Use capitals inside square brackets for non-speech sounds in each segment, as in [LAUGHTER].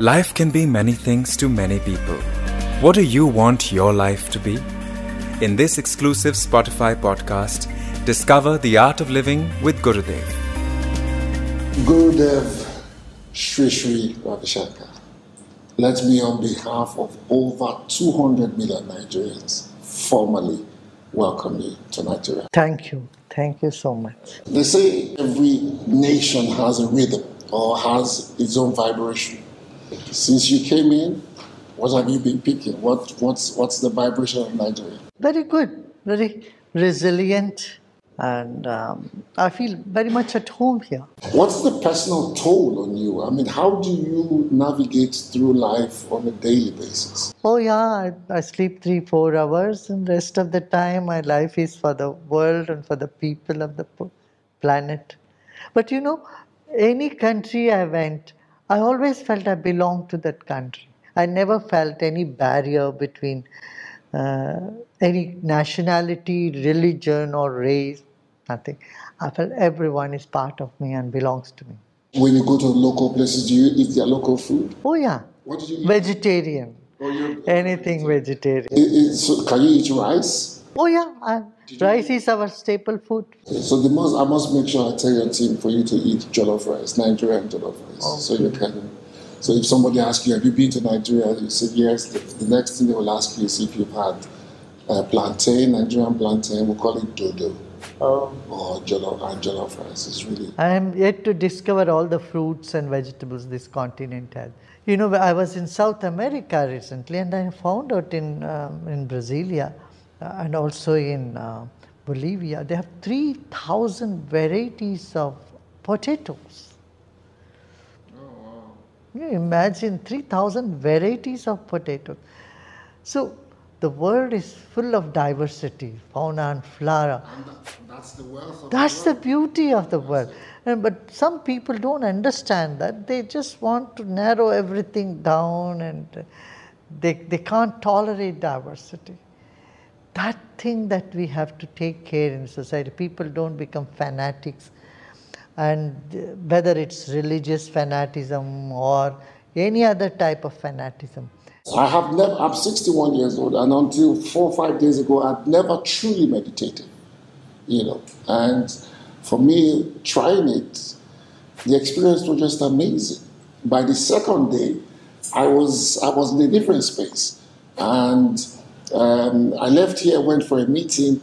Life can be many things to many people. What do you want your life to be? In this exclusive Spotify podcast, discover the art of living with Gurudev. Gurudev Sri Sri Ravi Shankar, let me on behalf of over 200 million Nigerians formally welcome you to Nigeria. Thank you. Thank you so much. They say every nation has a rhythm or has its own vibration. Since you came in, what have you been picking? What, what's, what's the vibration of Nigeria? Very good, very resilient, and um, I feel very much at home here. What's the personal toll on you? I mean, how do you navigate through life on a daily basis? Oh, yeah, I, I sleep three, four hours, and rest of the time, my life is for the world and for the people of the planet. But you know, any country I went, I always felt I belonged to that country. I never felt any barrier between uh, any nationality, religion, or race, nothing. I felt everyone is part of me and belongs to me. When you go to local places, do you eat their local food? Oh, yeah, What did you eat? vegetarian, Oh, anything vegetarian. I- I- so can you eat rice? Oh, yeah, I, rice is our staple food. So the most, I must make sure I tell your team for you to eat jollof rice, Nigerian jollof rice. So you can. So if somebody asks you, have you been to Nigeria? You say yes. The, the next thing they will ask you is if you've had uh, plantain, Nigerian plantain. We call it dodo Oh. or jollof and jollof rice. It's really. I am yet to discover all the fruits and vegetables this continent has. You know, I was in South America recently, and I found out in um, in Brasilia uh, and also in uh, Bolivia they have three thousand varieties of potatoes. You imagine 3,000 varieties of potatoes. So the world is full of diversity, fauna and flora. That's the wealth of That's the beauty of the world. And, but some people don't understand that. They just want to narrow everything down and uh, they, they can't tolerate diversity. That thing that we have to take care in society. People don't become fanatics. And whether it's religious fanaticism or any other type of fanaticism, I have never, I'm 61 years old, and until four or five days ago, I'd never truly meditated, you know. And for me, trying it, the experience was just amazing. By the second day, I was, I was in a different space. And um, I left here, went for a meeting,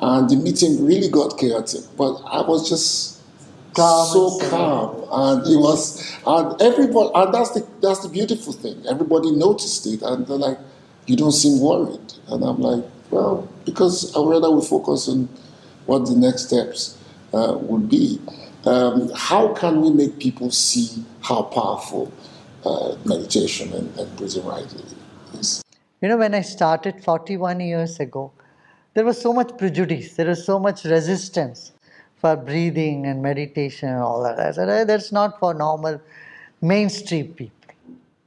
and the meeting really got chaotic. But I was just Calm so and calm, and it was, and everybody, and that's the that's the beautiful thing. Everybody noticed it, and they're like, "You don't seem worried," and I'm like, "Well, because I rather we focus on what the next steps uh, would be. Um, how can we make people see how powerful uh, meditation and, and breathing right is?" You know, when I started 41 years ago, there was so much prejudice, there was so much resistance for breathing and meditation and all that. I said, "Eh, that's not for normal mainstream people.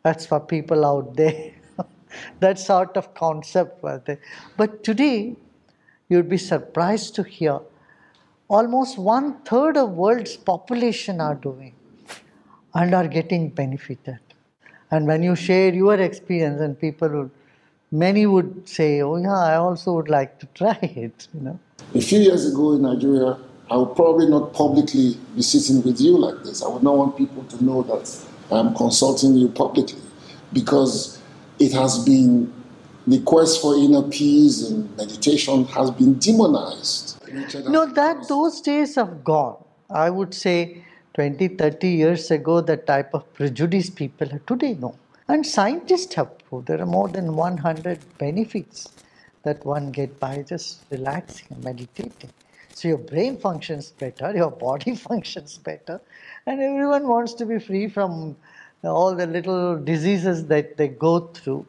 That's for people out there. [LAUGHS] that sort of concept was there. But today, you'd be surprised to hear almost one third of world's population are doing and are getting benefited. And when you share your experience, and people would, many would say, "Oh yeah, I also would like to try [LAUGHS] it." You know. A few years ago in Nigeria, I would probably not publicly be sitting with you like this. I would not want people to know that I'm consulting you publicly because it has been the quest for inner peace and meditation has been demonized. No, that those days have gone. I would say 20, 30 years ago, the type of prejudice people have today no. And scientists have proved there are more than 100 benefits that one get by just relaxing and meditating. So your brain functions better, your body [LAUGHS] functions better, and everyone wants to be free from all the little diseases that they go through.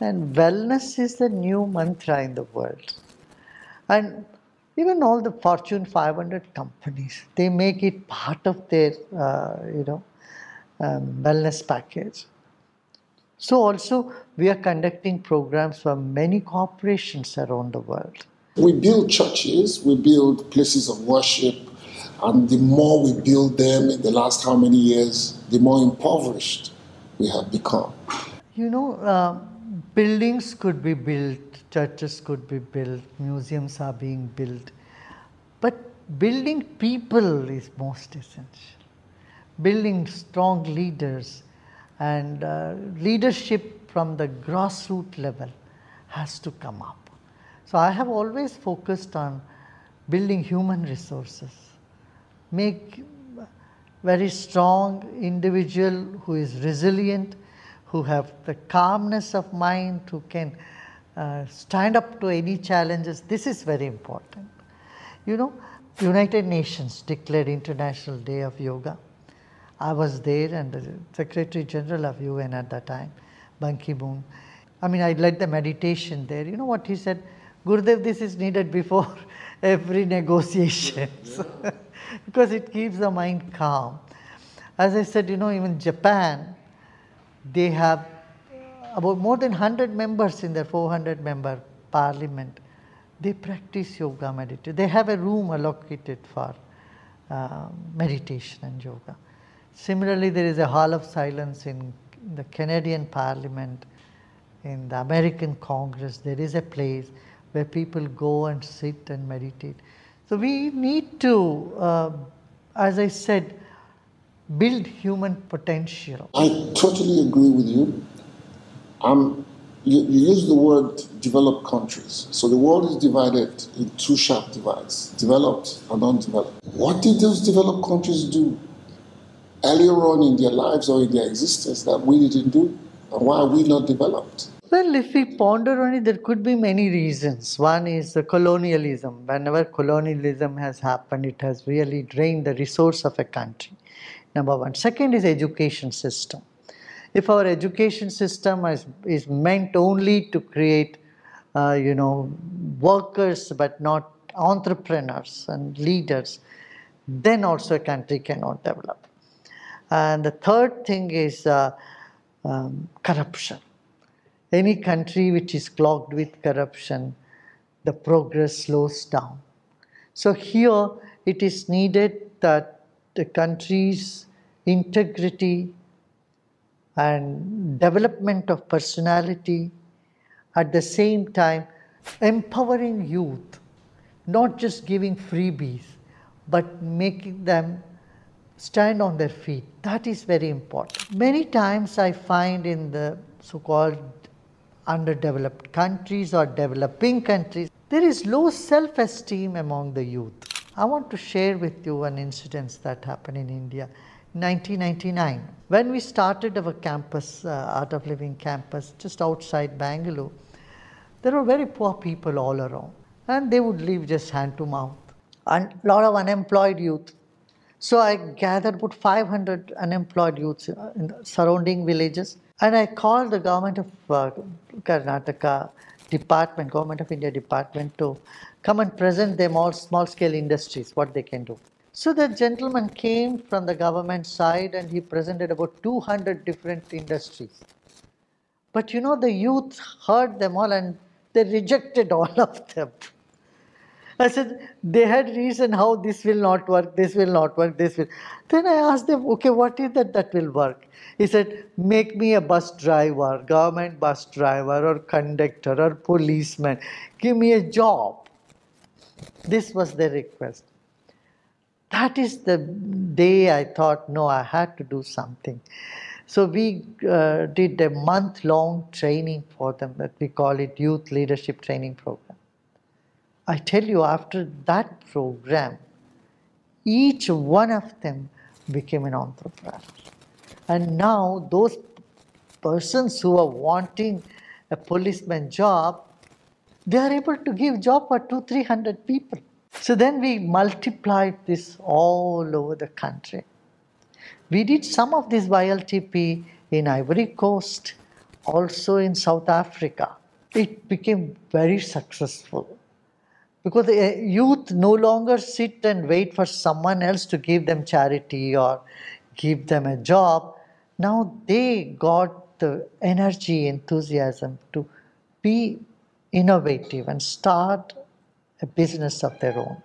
And wellness is the new mantra in the world. And even all the Fortune 500 companies, they make it part of their, uh, you know, um, wellness package. So also, we are conducting programs for many corporations around the world. We build churches, we build places of worship, and the more we build them in the last how many years, the more impoverished we have become. You know, uh, buildings could be built, churches could be built, museums are being built, but building people is most essential. Building strong leaders and uh, leadership from the grassroots level has to come up. So I have always focused on building human resources, make very strong individual who is resilient, who have the calmness of mind, who can uh, stand up to any challenges. This is very important. You know, United Nations declared International Day of Yoga. I was there and the Secretary General of UN at that time, Ban Ki-moon. I mean, I led the meditation there. You know what he said? Gurudev, this is needed before [LAUGHS] every negotiation [LAUGHS] because it keeps the mind calm. As I said, you know, even Japan, they have about more than 100 members in their 400 member parliament. They practice yoga meditation. They have a room allocated for uh, meditation and yoga. Similarly, there is a hall of silence in the Canadian parliament, in the American Congress. There is a place where people go and sit and meditate. So we need to, uh, as I said, build human potential. I totally agree with you. Um, you, you use the word developed countries. So the world is divided in two sharp divides developed and undeveloped. What did those developed countries do earlier on in their lives or in their existence that we didn't do? And why are we not developed? Well, if we ponder on it, there could be many reasons. One is the colonialism. Whenever colonialism has happened, it has really drained the resource of a country number one. Second is education system. If our education system is, is meant only to create, uh, you know, workers but not entrepreneurs and leaders, then also a country cannot develop. And the third thing is uh, um, corruption. Any country which is clogged with corruption, the progress slows down. So here it is needed that the country's integrity and development of personality, at the same time empowering youth, not just giving freebies, but making them stand on their feet. That is very important. Many times I find in the so called underdeveloped countries or developing countries, there is low self esteem among the youth. I want to share with you an incident that happened in India. 1999 when we started our campus uh, art of living campus just outside bangalore there were very poor people all around and they would live just hand to mouth and a lot of unemployed youth so i gathered about 500 unemployed youths uh, in surrounding villages and i called the government of uh, karnataka department government of india department to come and present them all small scale industries, what they can do. So the gentleman came from the government side and he presented about 200 different industries. But you know, the youth heard them all and they rejected [LAUGHS] all of them. I said, they had reason how this will not work, this will not work, this will. Then I asked them, okay, what is that that will work? He said, make me a bus driver, government bus driver, or conductor, or policeman. Give me a job. This was the request. That is the day I thought, no, I had to do something. So we uh, did a month long training for them that we call it Youth Leadership Training Program. I tell you, after that program, each one of them became an entrepreneur. And now those persons who are wanting a policeman job they are able to give job for two, three hundred people. So then we multiplied this all over the country. We did some of this YLTP in Ivory Coast, also in South Africa. It became very successful because the youth no longer sit and wait for someone else to give them charity or give them a job. Now they got the energy, enthusiasm to be innovative and start a business of their own.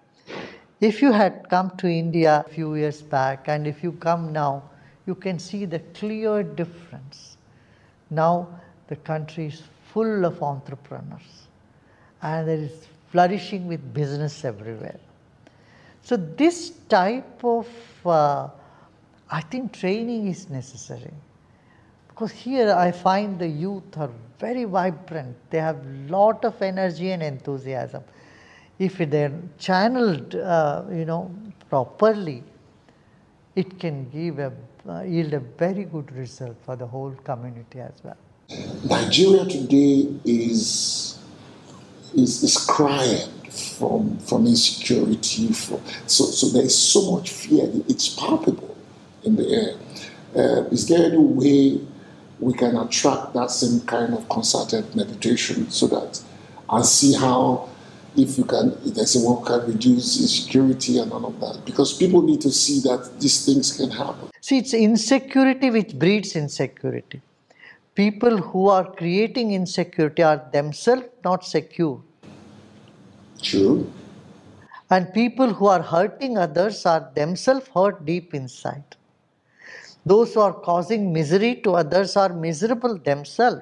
If you had come to India a few years back and if you come now, you can see the clear difference. Now the country is full of entrepreneurs and there is flourishing with business everywhere. So this type of, uh, I think training is necessary. Because here I find the youth are very vibrant. They have lot of energy and enthusiasm. If they're channeled, uh, you know, properly, it can give a uh, yield a very good result for the whole community as well. Nigeria today is is, is crying from from insecurity. For, so so there is so much fear. It's palpable in the air. Uh, is there any way we can attract that same kind of concerted meditation so that and see how if you can there's a one can reduce insecurity and all of that because people need to see that these things can happen see it's insecurity which breeds insecurity people who are creating insecurity are themselves not secure true and people who are hurting others are themselves hurt deep inside those who are causing misery to others are miserable themselves.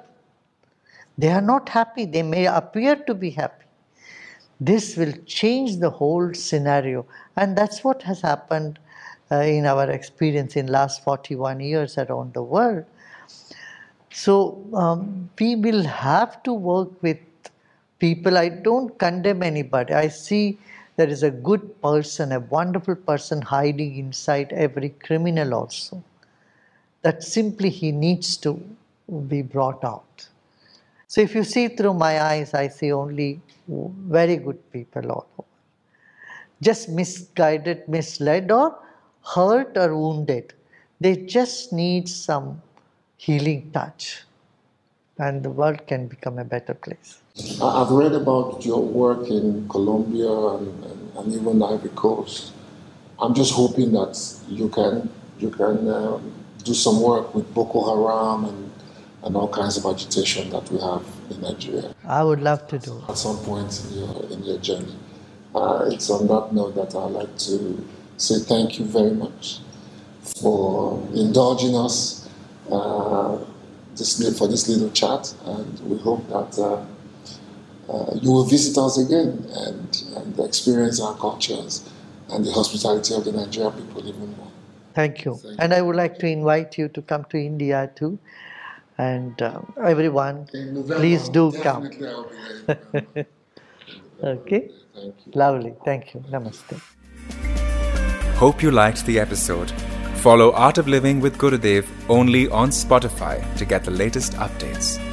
They are not happy. They may appear to be happy. This will change the whole scenario. And that's what has happened uh, in our experience in last 41 years around the world. So um, we will have to work with people. I don't condemn anybody. I see there is a good person, a wonderful person hiding inside every criminal also that simply he needs to be brought out. So if you see through my eyes, I see only very good people all over. Just misguided, misled, or hurt or wounded. They just need some healing touch, and the world can become a better place. I've read about your work in Colombia and, and, and even Ivory Coast. I'm just hoping that you can you can um, do some work with Boko Haram and, and all kinds of agitation that we have in Nigeria. I would love to do At some point in your, in your journey. Uh, it's on that note that I'd like to say thank you very much for indulging us this, for this little chat, and we hope that uh, uh, you will visit us again and, and experience our cultures and the hospitality of the Nigerian people even more. Thank you. Thank and I would like to invite you to come to India too. And uh, everyone, November, please do come. [LAUGHS] okay? Thank you. Lovely. Thank you. Namaste. Hope you liked the episode. Follow Art of Living with Gurudev only on Spotify to get the latest updates.